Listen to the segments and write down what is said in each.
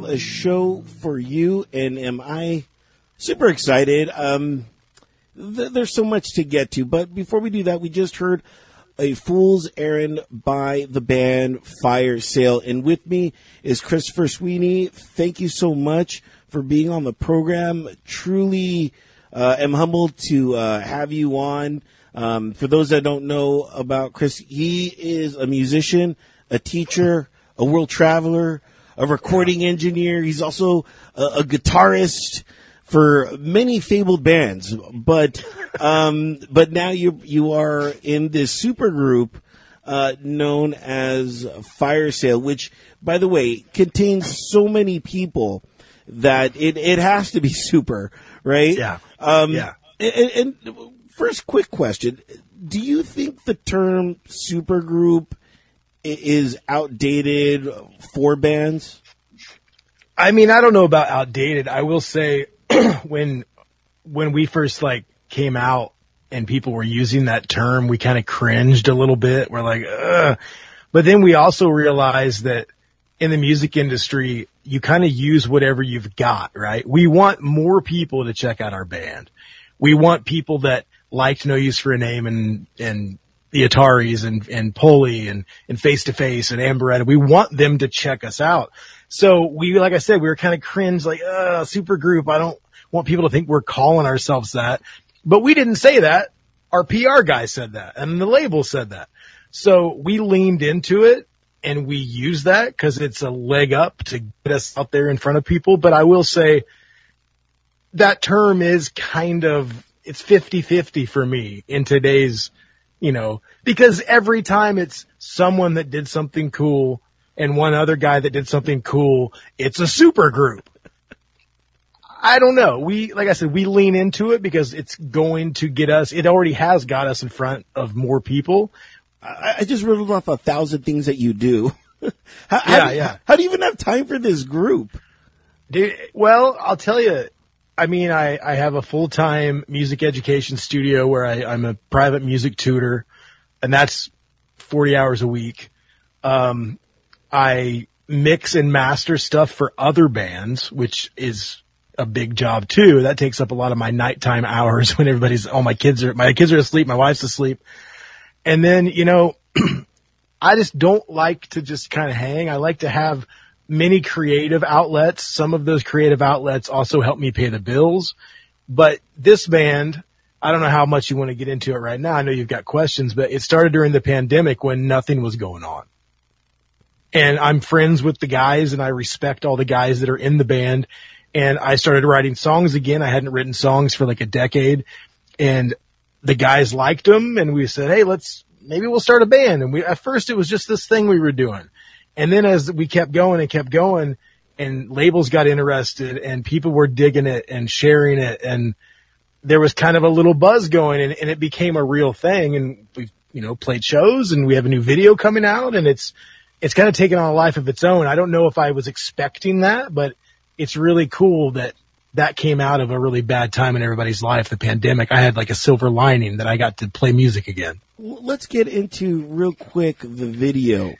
Have a show for you, and am I super excited? Um, th- there's so much to get to, but before we do that, we just heard a fool's errand by the band Fire Sale, and with me is Christopher Swinney. Thank you so much for being on the program. Truly, uh, am humbled to uh, have you on. Um, for those that don't know about Chris, he is a musician, a teacher, a world traveler, a recording engineer. He's also a, a guitarist for many fabled bands, but um, but now you you are in this super group uh, known as Fire Sale, which, by the way, contains so many people that it it has to be super, right? Yeah. Um, Yeah. And, and first, quick question: Do you think the term supergroup is outdated for bands? I mean, I don't know about outdated. I will say when when we first like came out and people were using that term, we kind of cringed a little bit. We're like, Ugh. but then we also realized that in the music industry, you kind of use whatever you've got, right? We want more people to check out our band. We want people that liked No Use for a Name and, and the Ataris and, and Pulley and, and Face to Face and Ann Beretta. We want them to check us out. So we, like I said, we were kind of cringe, like, uh, super group. I don't want people to think we're calling ourselves that. But we didn't say that. Our PR guy said that and the label said that. So we leaned into it and we use that because it's a leg up to get us out there in front of people. But I will say that term is kind of, it's 50-50 for me in today's, you know, because every time it's someone that did something cool and one other guy that did something cool, it's a super group. I don't know. We, like I said, we lean into it because it's going to get us, it already has got us in front of more people. I, I just riddled off a thousand things that you do. how, how Yeah, do- yeah. How do you even have time for this group? Dude, well, I'll tell you. I mean, I, I have a full time music education studio where I, I'm a private music tutor, and that's 40 hours a week. Um, I mix and master stuff for other bands, which is a big job too. That takes up a lot of my nighttime hours when everybody's, oh, my kids are, my kids are asleep, my wife's asleep. And then, you know, I just don't like to just kind of hang. I like to have many creative outlets. Some of those creative outlets also help me pay the bills. But this band, I don't know how much you want to get into it right now. I know you've got questions, but it started during the pandemic when nothing was going on. And I'm friends with the guys and I respect all the guys that are in the band. And I started writing songs again. I hadn't written songs for like a decade and the guys liked them and we said, Hey, let's, maybe we'll start a band. And we, at first it was just this thing we were doing. And then as we kept going and kept going and labels got interested and people were digging it and sharing it and there was kind of a little buzz going and, and it became a real thing and we've, you know, played shows and we have a new video coming out and it's, it's kind of taken on a life of its own. I don't know if I was expecting that, but it's really cool that that came out of a really bad time in everybody's life, the pandemic. I had like a silver lining that I got to play music again. Let's get into real quick the video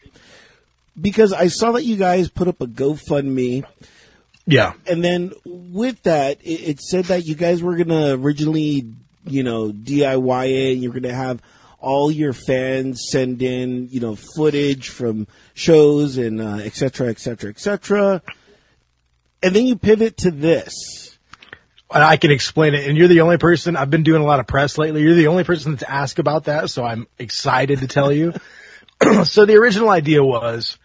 because I saw that you guys put up a GoFundMe, Yeah. and then with that, it, it said that you guys were gonna originally, you know, DIY it, and you're gonna have all your fans send in, you know, footage from shows and uh, et cetera, et cetera, et cetera. And then you pivot to this. I can explain it. And you're the only person, I've been doing a lot of press lately. You're the only person to ask about that. So I'm excited to tell you. so the original idea was,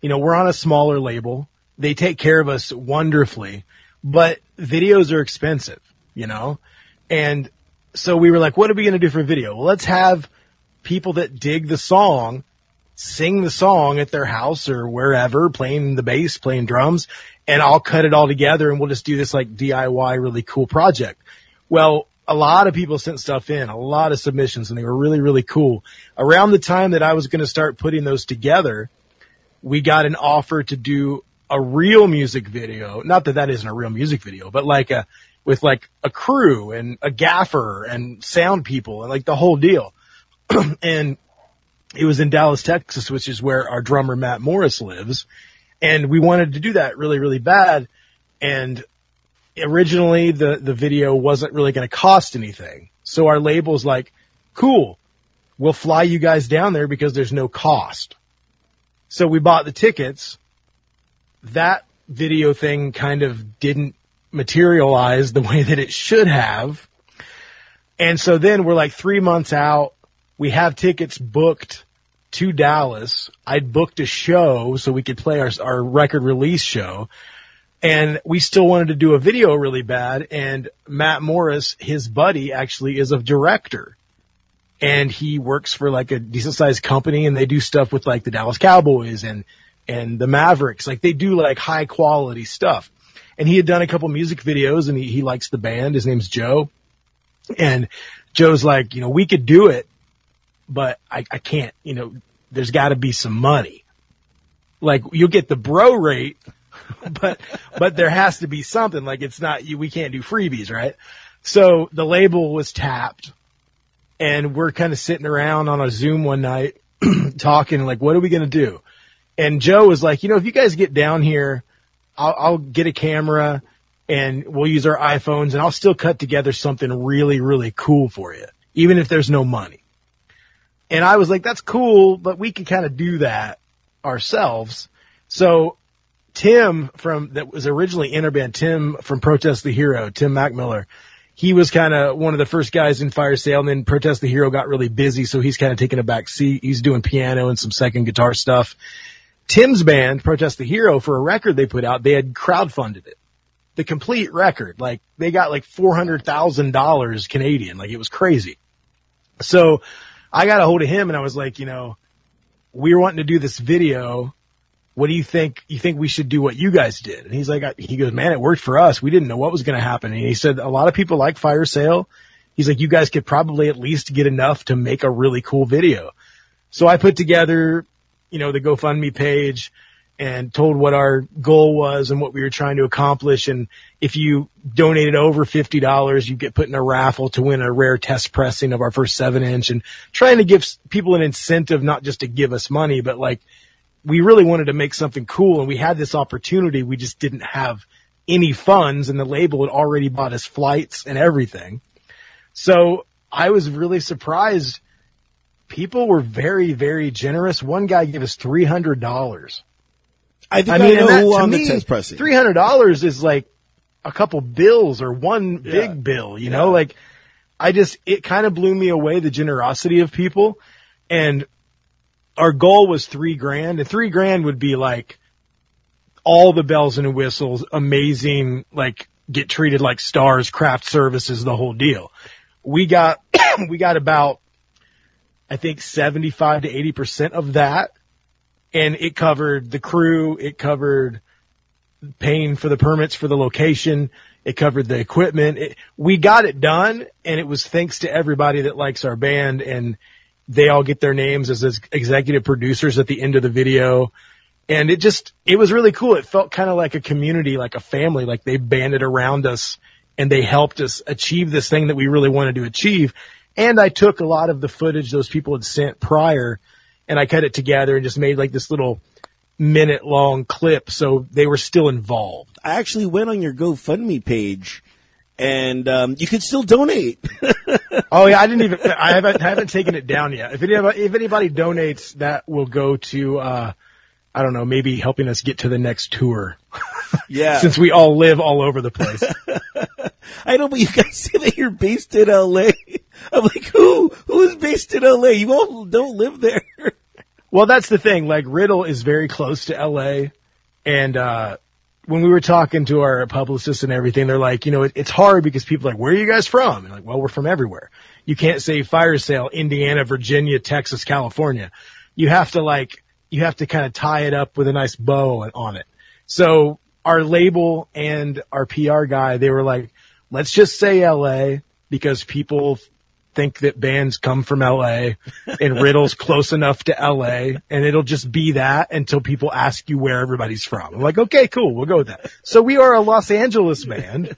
you know, we're on a smaller label. They take care of us wonderfully, but videos are expensive, you know? And so we were like, what are we going to do for video? Well, let's have people that dig the song sing the song at their house or wherever, playing the bass, playing drums, and I'll cut it all together and we'll just do this like DIY really cool project. Well, a lot of people sent stuff in, a lot of submissions, and they were really, really cool. Around the time that I was going to start putting those together, we got an offer to do a real music video. Not that that isn't a real music video, but like a, with like a crew and a gaffer and sound people and like the whole deal. and it was in Dallas, Texas, which is where our drummer Matt Morris lives. And we wanted to do that really, really bad. And originally the, the video wasn't really going to cost anything. So our label's like, cool, we'll fly you guys down there because there's no cost. So we bought the tickets. That video thing kind of didn't materialize the way that it should have. And so then we're like three months out. We have tickets booked to Dallas. I'd booked a show so we could play our, our record release show. And we still wanted to do a video really bad. And Matt Morris, his buddy, actually is a director. And he works for like a decent sized company and they do stuff with like the Dallas Cowboys and, and the Mavericks. Like they do like high quality stuff. And he had done a couple music videos and he, he likes the band. His name's Joe. And Joe's like, you know, we could do it, but I, I can't, you know, there's gotta be some money. Like you'll get the bro rate, but, but there has to be something like it's not you, we can't do freebies, right? So the label was tapped and we're kind of sitting around on a Zoom one night talking like, what are we going to do? And Joe was like, you know, if you guys get down here, I'll, I'll get a camera and we'll use our iPhones and I'll still cut together something really, really cool for you, even if there's no money. And I was like, that's cool, but we can kind of do that ourselves. So Tim from, that was originally in our band, Tim from Protest the Hero, Tim MacMiller, he was kind of one of the first guys in Fire Sale and then Protest the Hero got really busy. So he's kind of taking a back seat. He's doing piano and some second guitar stuff. Tim's band, Protest the Hero, for a record they put out, they had crowdfunded it the complete record. Like they got like $400,000 Canadian. Like it was crazy. So I got a hold of him and I was like, you know, we're wanting to do this video. What do you think? You think we should do what you guys did? And he's like, he goes, man, it worked for us. We didn't know what was going to happen. And he said, a lot of people like fire sale. He's like, you guys could probably at least get enough to make a really cool video. So I put together, you know, the GoFundMe page and told what our goal was and what we were trying to accomplish. And if you donated over $50, you get put in a raffle to win a rare test pressing of our first seven inch and trying to give people an incentive, not just to give us money, but like we really wanted to make something cool and we had this opportunity. We just didn't have any funds and the label had already bought us flights and everything. So I was really surprised. People were very, very generous. One guy gave us $300 I think I, mean, I know that, who on me, the test pressing. Three hundred dollars is like a couple bills or one yeah. big bill. You yeah. know, like I just it kind of blew me away the generosity of people, and our goal was three grand, and three grand would be like all the bells and whistles, amazing, like get treated like stars, craft services, the whole deal. We got we got about I think 75 to 80% of that and it covered the crew, it covered paying for the permits for the location, it covered the equipment. It, we got it done and it was thanks to everybody that likes our band and they all get their names as, as executive producers at the end of the video. And it just, it was really cool. It felt kind of like a community, like a family, like they banded around us and they helped us achieve this thing that we really wanted to achieve. And I took a lot of the footage those people had sent prior and I cut it together and just made like this little minute long clip. So they were still involved. I actually went on your GoFundMe page and um, you can still donate. oh yeah, I didn't even. I haven't I haven't taken it down yet. If anybody if anybody donates, that will go to uh, I don't know, maybe helping us get to the next tour. Yeah, since we all live all over the place. I don't know, but you guys say that you're based in L.A. I'm like, who who is based in L.A.? You all don't live there. Well, that's the thing. Like Riddle is very close to LA and, uh, when we were talking to our publicists and everything, they're like, you know, it, it's hard because people are like, where are you guys from? And like, well, we're from everywhere. You can't say fire sale, Indiana, Virginia, Texas, California. You have to like, you have to kind of tie it up with a nice bow on it. So our label and our PR guy, they were like, let's just say LA because people think that bands come from LA and Riddle's close enough to LA and it'll just be that until people ask you where everybody's from. I'm like, okay, cool. We'll go with that. So we are a Los Angeles band,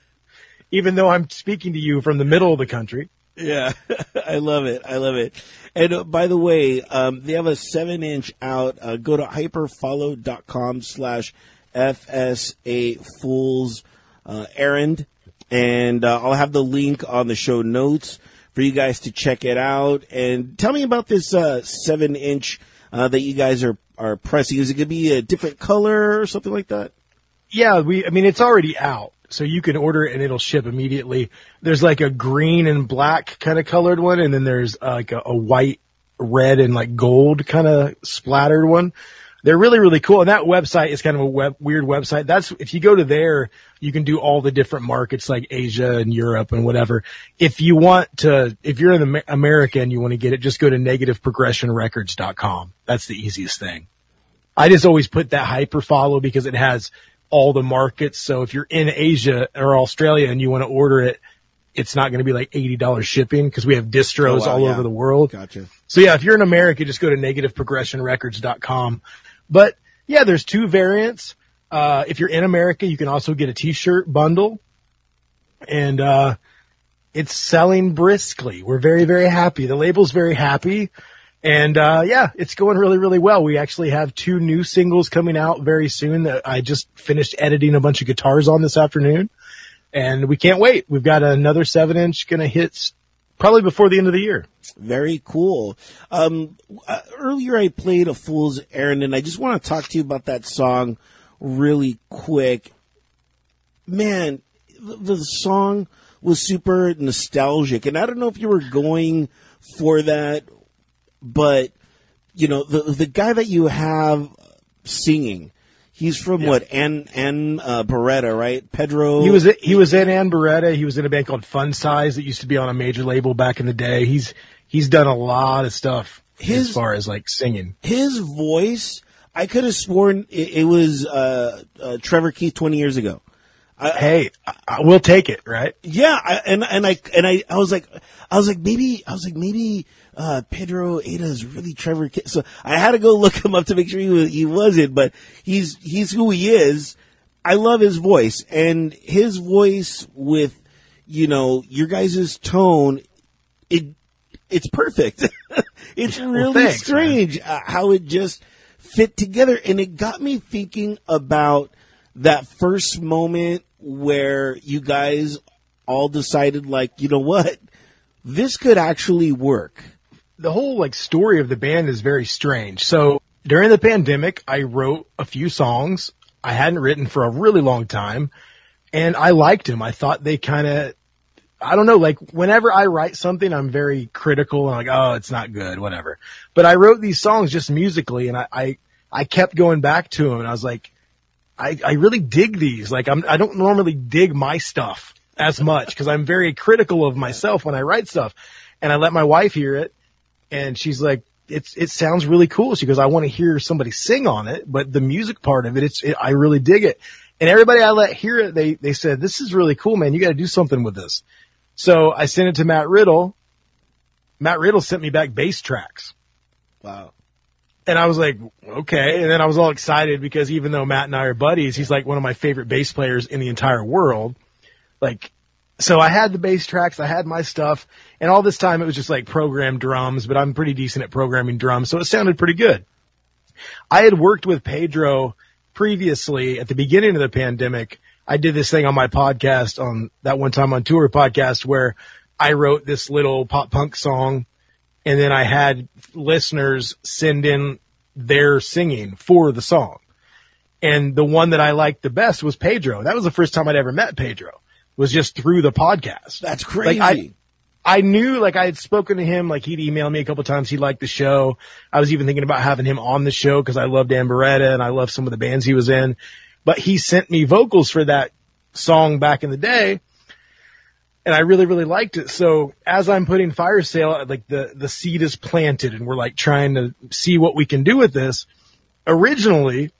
even though I'm speaking to you from the middle of the country. Yeah, I love it. I love it. And uh, by the way, um, they have a seven inch out. Uh, go to hyperfollow.com slash FSA Fools uh, Errand. And uh, I'll have the link on the show notes for you guys to check it out. And tell me about this uh, seven inch uh, that you guys are, are pressing. Is it going to be a different color or something like that? Yeah, we, I mean, it's already out. So you can order it and it'll ship immediately. There's like a green and black kind of colored one and then there's uh, like a, a white, red and like gold kind of splattered one. They're really, really cool. And that website is kind of a web, weird website. That's, if you go to there, you can do all the different markets like Asia and Europe and whatever. If you want to, if you're in America and you want to get it, just go to negativeprogressionrecords.com. That's the easiest thing. I just always put that hyper follow because it has all the markets. So if you're in Asia or Australia and you want to order it, it's not going to be like $80 shipping because we have distros oh, wow, all yeah. over the world. Gotcha. So yeah, if you're in America, just go to negativeprogressionrecords.com. But yeah, there's two variants. Uh, if you're in America, you can also get a t-shirt bundle and, uh, it's selling briskly. We're very, very happy. The label's very happy. And, uh, yeah, it's going really, really well. We actually have two new singles coming out very soon that I just finished editing a bunch of guitars on this afternoon. And we can't wait. We've got another seven inch gonna hit probably before the end of the year. Very cool. Um, uh, earlier I played a fool's errand and I just want to talk to you about that song really quick. Man, the, the song was super nostalgic and I don't know if you were going for that but you know the the guy that you have singing, he's from yeah. what Ann Ann uh, Beretta, right? Pedro. He was he was in Ann Beretta. He was in a band called Fun Size that used to be on a major label back in the day. He's he's done a lot of stuff his, as far as like singing. His voice, I could have sworn it, it was uh, uh, Trevor Keith twenty years ago. I, hey, I, we'll take it, right? Yeah, I, and and I and I I was like, I was like maybe I was like maybe uh, Pedro Aida is really Trevor. K-. So I had to go look him up to make sure he was, he wasn't, but he's, he's who he is. I love his voice and his voice with, you know, your guys' tone. It, it's perfect. it's really well, thanks, strange uh, how it just fit together. And it got me thinking about that first moment where you guys all decided like, you know what? This could actually work the whole like story of the band is very strange. So during the pandemic, I wrote a few songs I hadn't written for a really long time and I liked them. I thought they kind of, I don't know, like whenever I write something, I'm very critical and like, oh, it's not good, whatever. But I wrote these songs just musically and I, I, I kept going back to them and I was like, I, I really dig these. Like I'm, I don't normally dig my stuff as much because I'm very critical of myself when I write stuff. And I let my wife hear it and she's like, it's, it sounds really cool. She goes, I want to hear somebody sing on it, but the music part of it, it's, it, I really dig it. And everybody I let hear it, they, they said, this is really cool, man. You got to do something with this. So I sent it to Matt Riddle. Matt Riddle sent me back bass tracks. Wow. And I was like, okay. And then I was all excited because even though Matt and I are buddies, he's like one of my favorite bass players in the entire world. Like so I had the bass tracks, I had my stuff, and all this time it was just like programmed drums, but I'm pretty decent at programming drums, so it sounded pretty good. I had worked with Pedro previously at the beginning of the pandemic. I did this thing on my podcast on that one time on tour podcast where I wrote this little pop punk song and then I had listeners send in their singing for the song. And the one that I liked the best was Pedro. That was the first time I'd ever met Pedro was just through the podcast. That's crazy. Like I, I knew like I had spoken to him, like he'd emailed me a couple times. He liked the show. I was even thinking about having him on the show because I loved Ann Beretta and I loved some of the bands he was in. But he sent me vocals for that song back in the day. And I really, really liked it. So as I'm putting fire sale, like the, the seed is planted and we're like trying to see what we can do with this. Originally,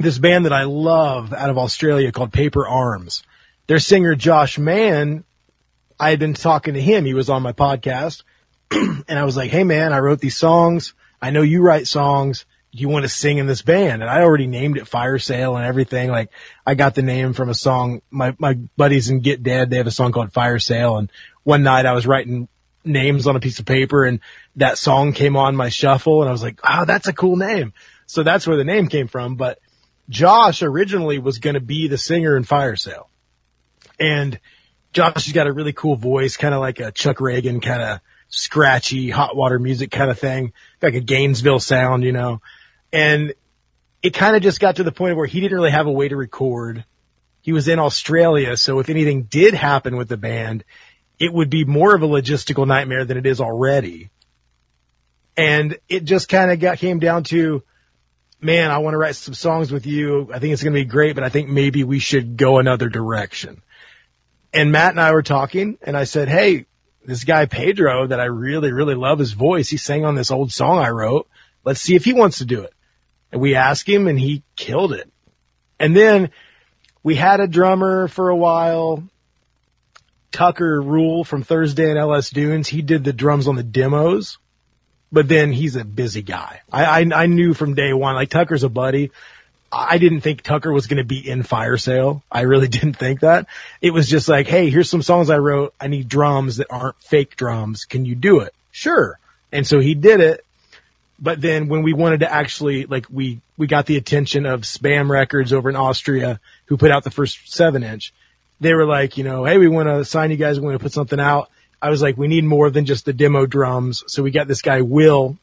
this band that I love out of Australia called Paper Arms their singer Josh Mann, I had been talking to him. He was on my podcast and I was like, Hey man, I wrote these songs. I know you write songs. You want to sing in this band? And I already named it Fire Sale and everything. Like I got the name from a song. My, my buddies in Get Dead, they have a song called Fire Sale. And one night I was writing names on a piece of paper and that song came on my shuffle and I was like, oh, that's a cool name. So that's where the name came from. But Josh originally was going to be the singer in Fire Sale. And Josh has got a really cool voice, kind of like a Chuck Ragan kind of scratchy hot water music kind of thing, like a Gainesville sound, you know, and it kind of just got to the point where he didn't really have a way to record. He was in Australia. So if anything did happen with the band, it would be more of a logistical nightmare than it is already. And it just kind of got, came down to, man, I want to write some songs with you. I think it's going to be great, but I think maybe we should go another direction. And Matt and I were talking and I said, Hey, this guy Pedro that I really, really love his voice. He sang on this old song I wrote. Let's see if he wants to do it. And we asked him and he killed it. And then we had a drummer for a while. Tucker Rule from Thursday and LS Dunes. He did the drums on the demos, but then he's a busy guy. I, I, I knew from day one, like Tucker's a buddy. I didn't think Tucker was going to be in Fire Sale. I really didn't think that. It was just like, hey, here's some songs I wrote. I need drums that aren't fake drums. Can you do it? Sure. And so he did it. But then when we wanted to actually, like, we, we got the attention of SBAM Records over in Austria, who put out the first seven inch. They were like, you know, hey, we want to sign you guys. We want to put something out. I was like, we need more than just the demo drums. So we got this guy, Will,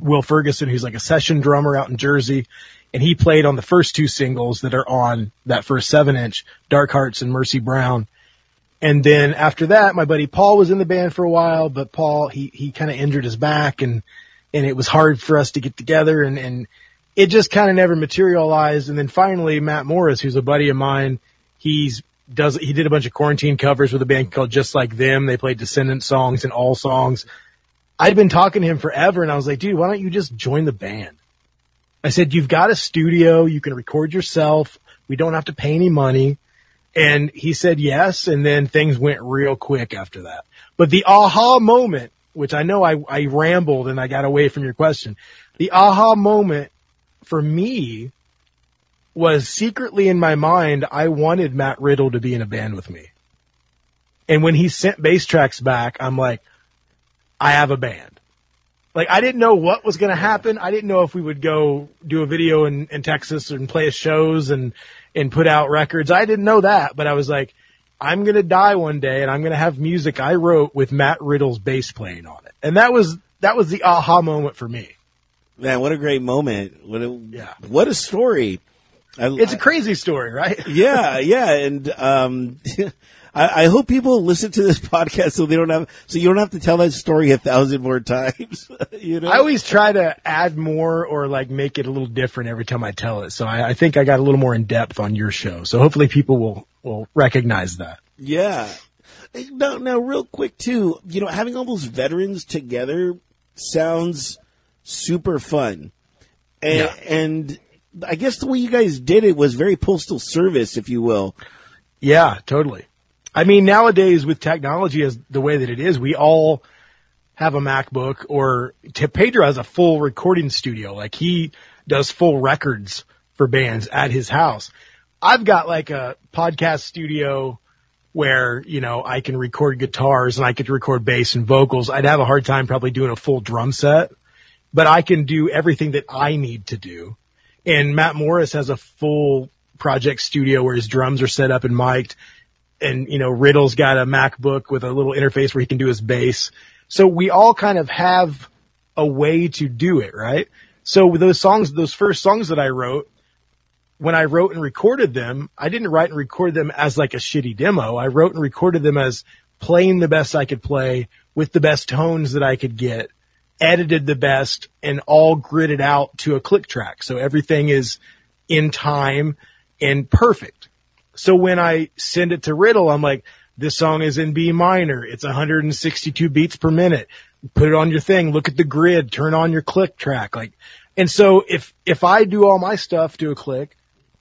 Will Ferguson, who's like a session drummer out in Jersey. And he played on the first two singles that are on that first seven inch, Dark Hearts and Mercy Brown. And then after that, my buddy Paul was in the band for a while, but Paul, he, he kind of injured his back and and it was hard for us to get together and, and it just kind of never materialized. And then finally, Matt Morris, who's a buddy of mine, he's does, he did a bunch of quarantine covers with a band called Just Like Them. They played Descendents songs and all songs. I'd been talking to him forever and I was like, dude, why don't you just join the band? I said, you've got a studio. You can record yourself. We don't have to pay any money. And he said yes. And then things went real quick after that. But the aha moment which I know I, I rambled and I got away from your question. The aha moment for me was secretly in my mind, I wanted Matt Riddle to be in a band with me. And when he sent bass tracks back, I'm like, I have a band. Like I didn't know what was going to happen. I didn't know if we would go do a video in, in Texas and play shows and, and put out records. I didn't know that, but I was like, I'm going to die one day and I'm going to have music I wrote with Matt Riddle's bass playing on it. And that was, that was the aha moment for me. Man, what a great moment. What a, yeah. what a story. I, it's a crazy story, right? yeah, yeah. And, um, I, I, hope people listen to this podcast so they don't have, so you don't have to tell that story a thousand more times. you know, I always try to add more or like make it a little different every time I tell it. So I, I think I got a little more in depth on your show. So hopefully people will, will recognize that. Yeah. Now, now real quick too, you know, having all those veterans together sounds super fun. And, yeah. and I guess the way you guys did it was very postal service, if you will. Yeah, totally. I mean, nowadays with technology as the way that it is, we all have a MacBook or Pedro has a full recording studio. Like he does full records for bands at his house. I've got like a podcast studio where, you know, I can record guitars and I could record bass and vocals. I'd have a hard time probably doing a full drum set, but I can do everything that I need to do. And Matt Morris has a full project studio where his drums are set up and mic'd and you know Riddle's got a MacBook with a little interface where he can do his bass. So we all kind of have a way to do it, right? So those songs, those first songs that I wrote, when I wrote and recorded them, I didn't write and record them as like a shitty demo. I wrote and recorded them as playing the best I could play with the best tones that I could get, edited the best and all gridded out to a click track. So everything is in time and perfect. So when I send it to Riddle, I'm like, this song is in B minor. It's 162 beats per minute. Put it on your thing. Look at the grid. Turn on your click track. Like, and so if, if I do all my stuff to a click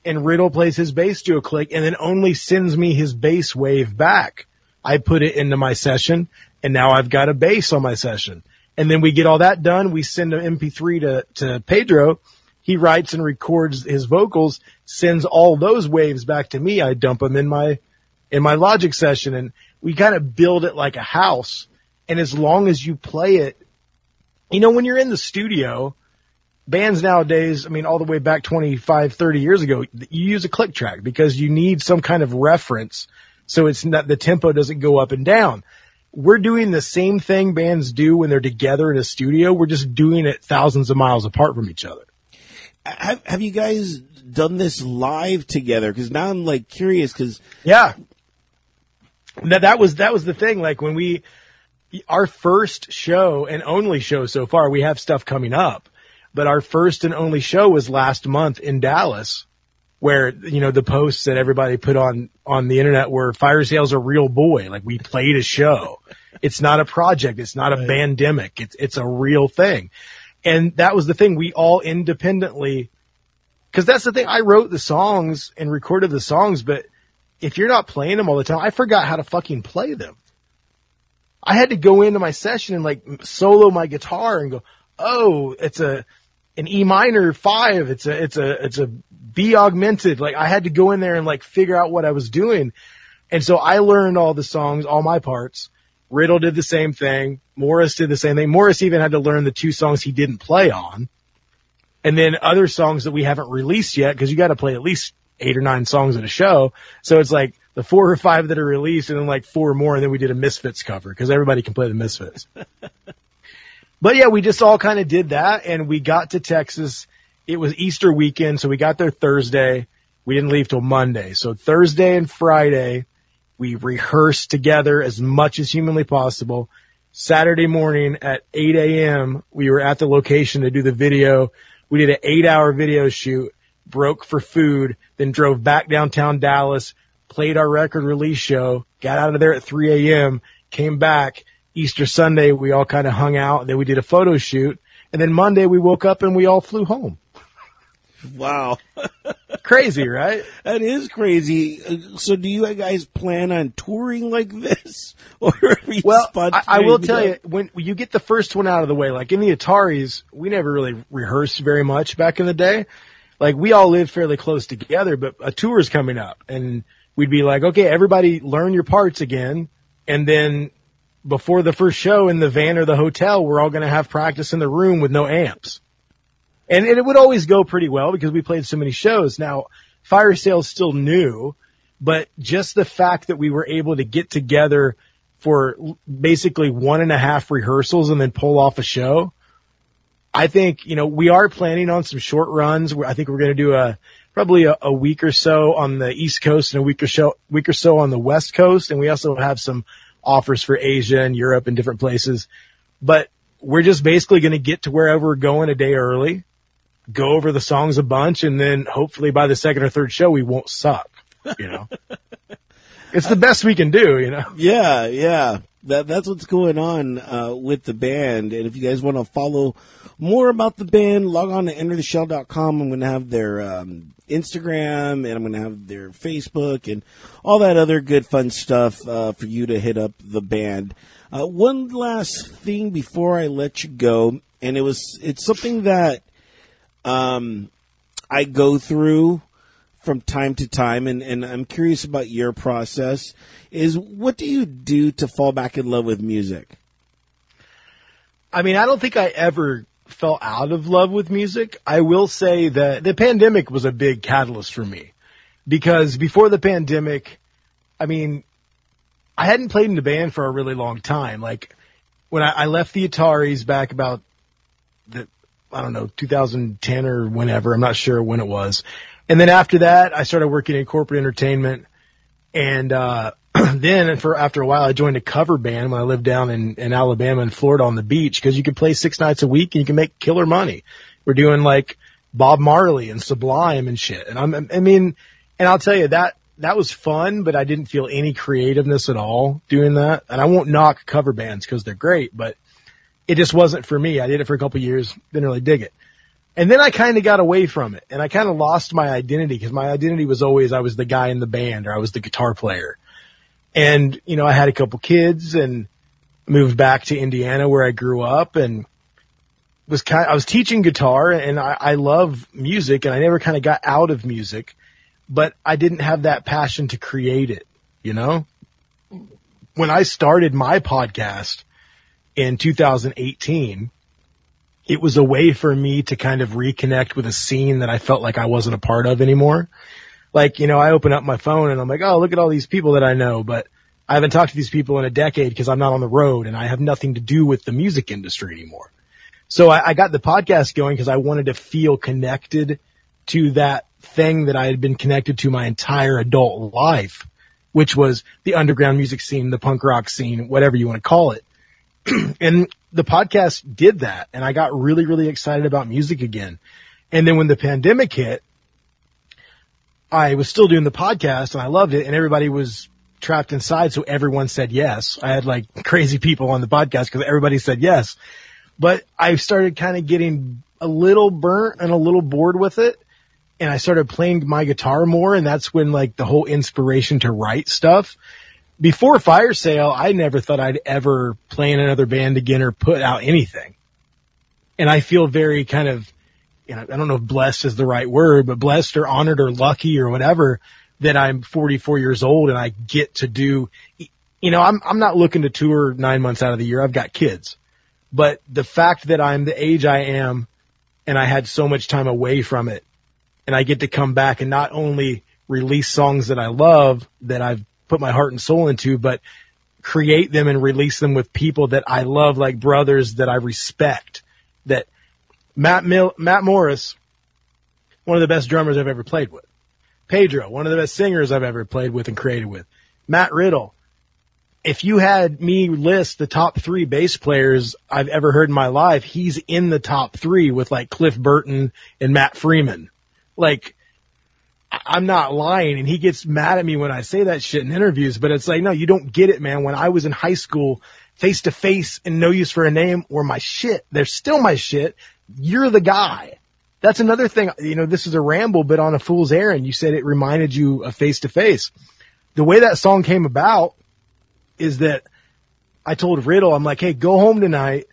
and Riddle plays his bass to a click and then only sends me his bass wave back, I put it into my session and now I've got a bass on my session. And then we get all that done. We send an MP3 to, to Pedro he writes and records his vocals, sends all those waves back to me. I dump them in my, in my logic session and we kind of build it like a house And as long as you play it, you know, when you're in the studio, bands nowadays, I mean, all the way back 25, 30 years ago, you use a click track because you need some kind of reference. So it's not, the tempo doesn't go up and down. We're doing the same thing bands do when they're together in a studio. We're just doing it thousands of miles apart from each other. Have, have you guys done this live together? Cause now I'm like curious cause Yeah. That, that was, that was the thing. Like when we, our first show and only show so far, we have stuff coming up, but our first and only show was last month in Dallas where, you know, the posts that everybody put on, on the internet were fire sales a real boy. Like we played a show. It's not a project. It's not a Right. pandemic. It's, it's a real thing. And that was the thing. We all independently, cause that's the thing. I wrote the songs and recorded the songs, but if you're not playing them all the time, I forgot how to fucking play them. I had to go into my session and like solo my guitar and go, oh, it's a, an E minor five. It's a, it's a, it's a B augmented. Like I had to go in there and like figure out what I was doing. And so I learned all the songs, all my parts. Riddle did the same thing. Morris did the same thing. Morris even had to learn the two songs he didn't play on. And then other songs that we haven't released yet because you got to play at least eight or nine songs at a show. So it's like the four or five that are released and then like four more and then we did a Misfits cover because everybody can play the Misfits. but yeah, we just all kind of did that and we got to Texas. It was Easter weekend. So we got there Thursday. We didn't leave till Monday. So Thursday and Friday, we rehearsed together as much as humanly possible. Saturday morning at 8 a.m., we were at the location to do the video. We did an eight hour video shoot, broke for food, then drove back downtown Dallas, played our record release show, got out of there at 3 a.m., came back. Easter Sunday, we all kind of hung out. Then we did a photo shoot. And then Monday we woke up and we all flew home. Wow. Crazy, right? That is crazy. Uh, So do you guys plan on touring like this? Or Well, I, I will tell you, when you get the first one out of the way, like in the Ataris, we never really rehearsed very much back in the day. Like we all lived fairly close together, but a tour's coming up and we'd be like, okay, everybody learn your parts again. And then before the first show in the van or the hotel, we're all going to have practice in the room with no amps. And it would always go pretty well because we played so many shows. Now, Fire Sale's still new, but just the fact that we were able to get together for basically one and a half rehearsals and then pull off a show. I think, you know, we are planning on some short runs. I think we're going to do a, probably a, a week or so on the East Coast and a week or so, week or so on the West Coast. And we also have some offers for Asia and Europe and different places. But we're just basically going to get to wherever we're going a day early, go over the songs a bunch, and then hopefully by the second or third show, we won't suck, you know? it's the best we can do, you know? Yeah, yeah. That that's what's going on uh, with the band. And if you guys want to follow more about the band, log on to entertheshell.com. I'm going to have their um, Instagram and I'm going to have their Facebook and all that other good fun stuff uh, for you to hit up the band. Uh, one last thing before I let you go, and it was it's something that um, I go through from time to time, and, and I'm curious about your process. Is what do you do to fall back in love with music? I mean, I don't think I ever fell out of love with music. I will say that the pandemic was a big catalyst for me because before the pandemic, I mean, I hadn't played in a band for a really long time. Like when I, I left the Ataris back about the, I don't know, 2010 or whenever, I'm not sure when it was. And then after that, I started working in corporate entertainment and, uh, then for after a while, I joined a cover band when I lived down in, in Alabama and Florida on the beach because you can play six nights a week and you can make killer money. We're doing like Bob Marley and Sublime and shit. And I'm, I mean, and I'll tell you that, that was fun, but I didn't feel any creativeness at all doing that. And I won't knock cover bands because they're great, but it just wasn't for me. I did it for a couple years, didn't really dig it. And then I kind of got away from it and I kind of lost my identity because my identity was always I was the guy in the band or I was the guitar player. And, you know, I had a couple kids and moved back to Indiana where I grew up and was kind I was teaching guitar and I, I love music and I never kind of got out of music, but I didn't have that passion to create it, you know? When I started my podcast, in 2018, it was a way for me to kind of reconnect with a scene that I felt like I wasn't a part of anymore. Like, you know, I open up my phone and I'm like, oh, look at all these people that I know, but I haven't talked to these people in a decade because I'm not on the road and I have nothing to do with the music industry anymore. So I, I got the podcast going because I wanted to feel connected to that thing that I had been connected to my entire adult life, which was the underground music scene, the punk rock scene, whatever you want to call it. and the podcast did that and I got really, really excited about music again. And then when the pandemic hit, I was still doing the podcast and I loved it and everybody was trapped inside. So everyone said yes. I had like crazy people on the podcast because everybody said yes, but I started kind of getting a little burnt and a little bored with it. And I started playing my guitar more and that's when like the whole inspiration to write stuff before Fire Sale, I never thought I'd ever play in another band again or put out anything. And I feel very kind of, you know, I don't know if blessed is the right word, but blessed or honored or lucky or whatever that I'm 44 years old and I get to do, you know, I'm, I'm not looking to tour nine months out of the year. I've got kids, but the fact that I'm the age I am and I had so much time away from it and I get to come back and not only release songs that I love that I've put my heart and soul into, but create them and release them with people that I love, like brothers that I respect. That Matt Mill, Matt Morris, one of the best drummers I've ever played with. Pedro, one of the best singers I've ever played with and created with. Matt Riddle. If you had me list the top three bass players I've ever heard in my life, he's in the top three with like Cliff Burton and Matt Freeman. Like, I'm not lying and he gets mad at me when I say that shit in interviews, but it's like, no, you don't get it, man. When I was in high school, face to face and no use for a name were my shit. They're still my shit. You're the guy. That's another thing. You know, this is a ramble, but on a fool's errand, you said it reminded you of face to face. The way that song came about is that I told Riddle, I'm like, Hey, go home tonight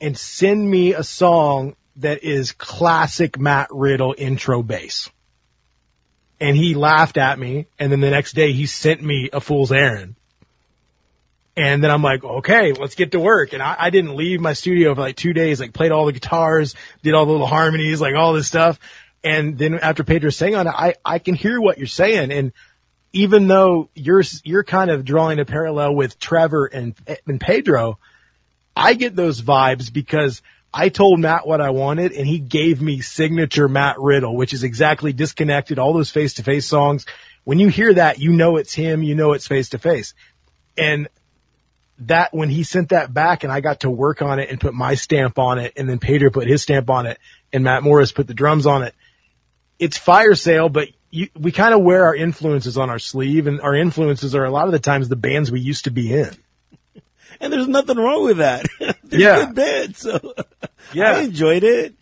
and send me a song that is classic Matt Riddle intro bass and he laughed at me. And then the next day he sent me a fool's errand. And then I'm like, okay, let's get to work. And I, I didn't leave my studio for like two days, like played all the guitars, did all the little harmonies, like all this stuff. And then after Pedro sang on it, I, I can hear what you're saying. And even though you're, you're kind of drawing a parallel with Trevor and, and Pedro, I get those vibes because I told Matt what I wanted and he gave me signature Matt Riddle, which is exactly disconnected, all those face to face songs. When you hear that, you know it's him, you know it's face to face. And that when he sent that back and I got to work on it and put my stamp on it and then Peter put his stamp on it and Matt Morris put the drums on it. It's fire sale, but you, we kind of wear our influences on our sleeve and our influences are a lot of the times the bands we used to be in and there's nothing wrong with that. yeah, good band. So yeah, I enjoyed it.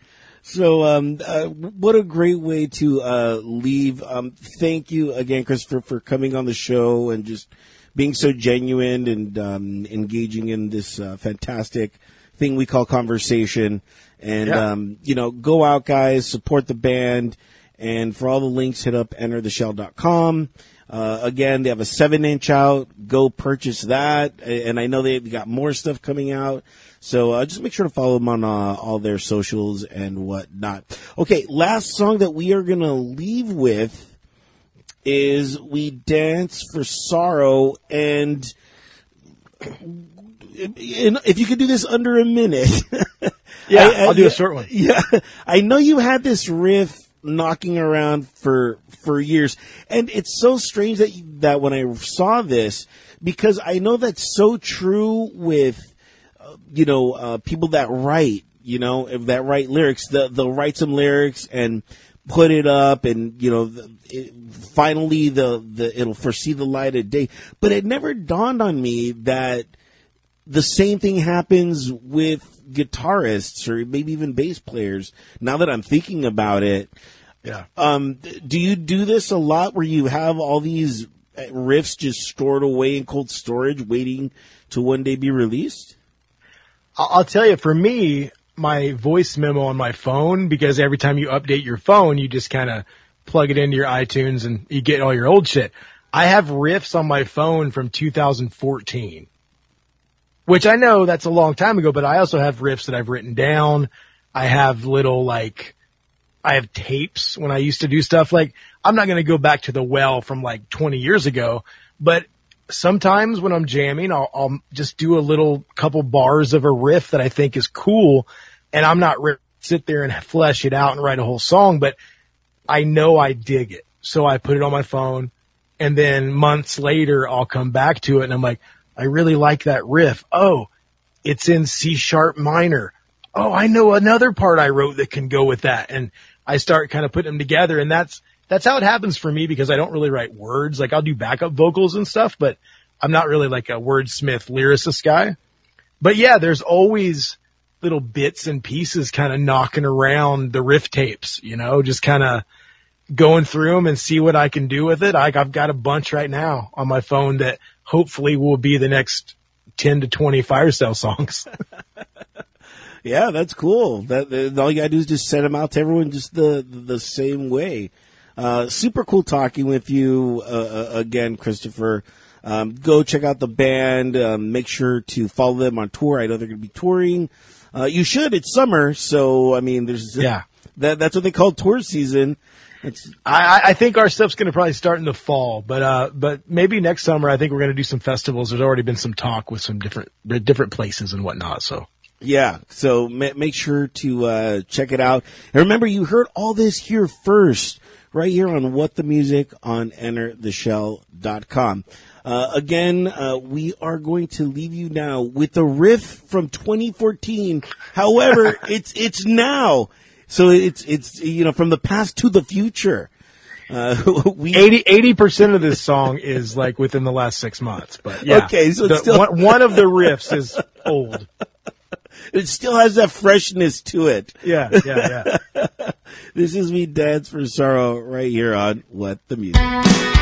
So, um, uh, what a great way to uh, leave. Um, thank you again, Christopher, for coming on the show and just being so genuine and um, engaging in this uh, fantastic thing we call conversation. And yeah. um, you know, go out, guys, support the band. And for all the links, hit up entertheshell.com. Uh, again, they have a seven inch out. Go purchase that. And I know they've got more stuff coming out. So uh, just make sure to follow them on uh, all their socials and whatnot. Okay, last song that we are going to leave with is We Dance for Sorrow. And if you could do this under a minute. yeah, I, will do a short one. Yeah. I know you had this riff knocking around for for years, and it's so strange that that when I saw this, because I know that's so true with, uh, you know, uh, people that write, you know, that write lyrics, the, they'll write some lyrics and put it up, and you know, it, finally the the it'll foresee the light of day. But it never dawned on me that the same thing happens with guitarists or maybe even bass players. Now that I'm thinking about it, yeah. Um, do you do this a lot where you have all these riffs just stored away in cold storage waiting to one day be released? I'll tell you, for me, my voice memo on my phone, because every time you update your phone, you just kind of plug it into your iTunes and you get all your old shit. I have riffs on my phone from 2014 which I know that's a long time ago, but I also have riffs that I've written down. I have little like, I have tapes when I used to do stuff like, I'm not going to go back to the well from like 20 years ago, but sometimes when I'm jamming, I'll, I'll just do a little couple bars of a riff that I think is cool and I'm not re- sit there and flesh it out and write a whole song, but I know I dig it. So I put it on my phone and then months later I'll come back to it and I'm like, I really like that riff. Oh, it's in C sharp minor. Oh, I know another part I wrote that can go with that. And I start kind of putting them together and that's, that's how it happens for me because I don't really write words. Like I'll do backup vocals and stuff, but I'm not really like a wordsmith lyricist guy. But yeah, there's always little bits and pieces kind of knocking around the riff tapes, you know, just kind of going through them and see what I can do with it. I, I've got a bunch right now on my phone that hopefully will be the next 10 to 20 fire sale songs. yeah, that's cool. That, that, all you gotta do is just send them out to everyone just the, the same way. Uh, super cool talking with you, uh, uh, again, Christopher. Um, go check out the band. Um, make sure to follow them on tour. I know they're going to be touring. Uh, you should. It's summer, so I mean, there's yeah. That that's what they call tour season. It's, I, I think our stuff's going to probably start in the fall, but uh, but maybe next summer I think we're going to do some festivals. There's already been some talk with some different different places and whatnot. So yeah, so ma- make sure to uh, check it out. And remember, you heard all this here first, right here on What the Music on EnterTheShell.com. Uh, again, uh, we are going to leave you now with a riff from 2014. However, it's it's now. So it's it's you know from the past to the future. Uh, we 80 percent of this song is like within the last six months, but yeah. Okay, so the, still one, one, of the riffs is old. It still has that freshness to it. Yeah, yeah, yeah. this is We Dance for Sorrow right here on What the Music.